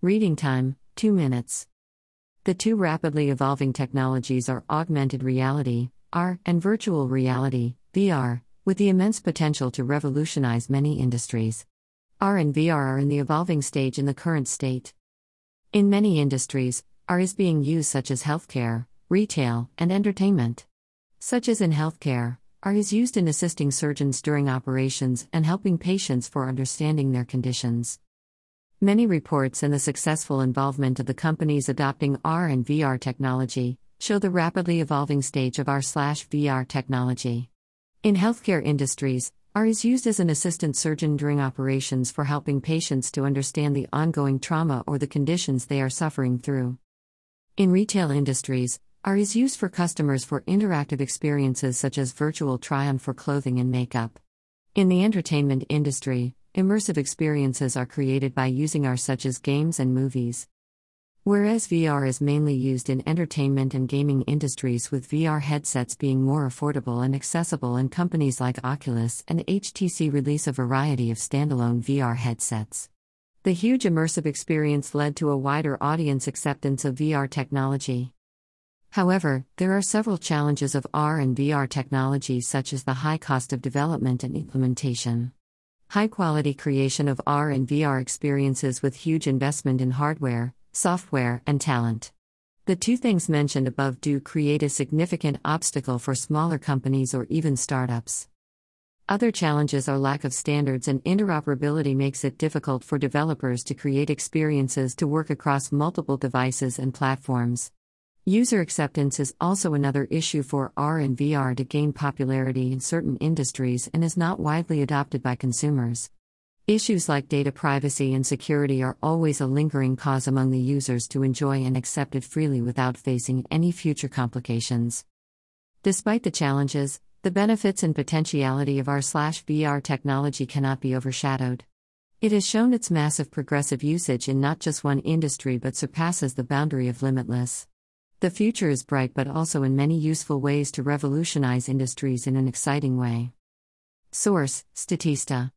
Reading time 2 minutes. The two rapidly evolving technologies are augmented reality, AR, and virtual reality, VR, with the immense potential to revolutionize many industries. AR and VR are in the evolving stage in the current state. In many industries, AR is being used such as healthcare, retail, and entertainment. Such as in healthcare, AR is used in assisting surgeons during operations and helping patients for understanding their conditions. Many reports and the successful involvement of the companies adopting AR and VR technology show the rapidly evolving stage of AR/VR technology. In healthcare industries, AR is used as an assistant surgeon during operations for helping patients to understand the ongoing trauma or the conditions they are suffering through. In retail industries, AR is used for customers for interactive experiences such as virtual try on for clothing and makeup. In the entertainment industry, immersive experiences are created by using AR such as games and movies. Whereas VR is mainly used in entertainment and gaming industries, with VR headsets being more affordable and accessible, and companies like Oculus and HTC release a variety of standalone VR headsets. The huge immersive experience led to a wider audience acceptance of VR technology. However, there are several challenges of AR and VR technology, such as the high cost of development and implementation. High quality creation of AR and VR experiences with huge investment in hardware, software, and talent. The two things mentioned above do create a significant obstacle for smaller companies or even startups. Other challenges are lack of standards and interoperability makes it difficult for developers to create experiences to work across multiple devices and platforms. User acceptance is also another issue for AR and VR to gain popularity in certain industries and is not widely adopted by consumers. Issues like data privacy and security are always a lingering cause among the users to enjoy and accept it freely without facing any future complications. Despite the challenges, the benefits and potentiality of AR/VR technology cannot be overshadowed. It has shown its massive progressive usage in not just one industry but surpasses the boundary of limitless. The future is bright but also in many useful ways to revolutionize industries in an exciting way. Source Statista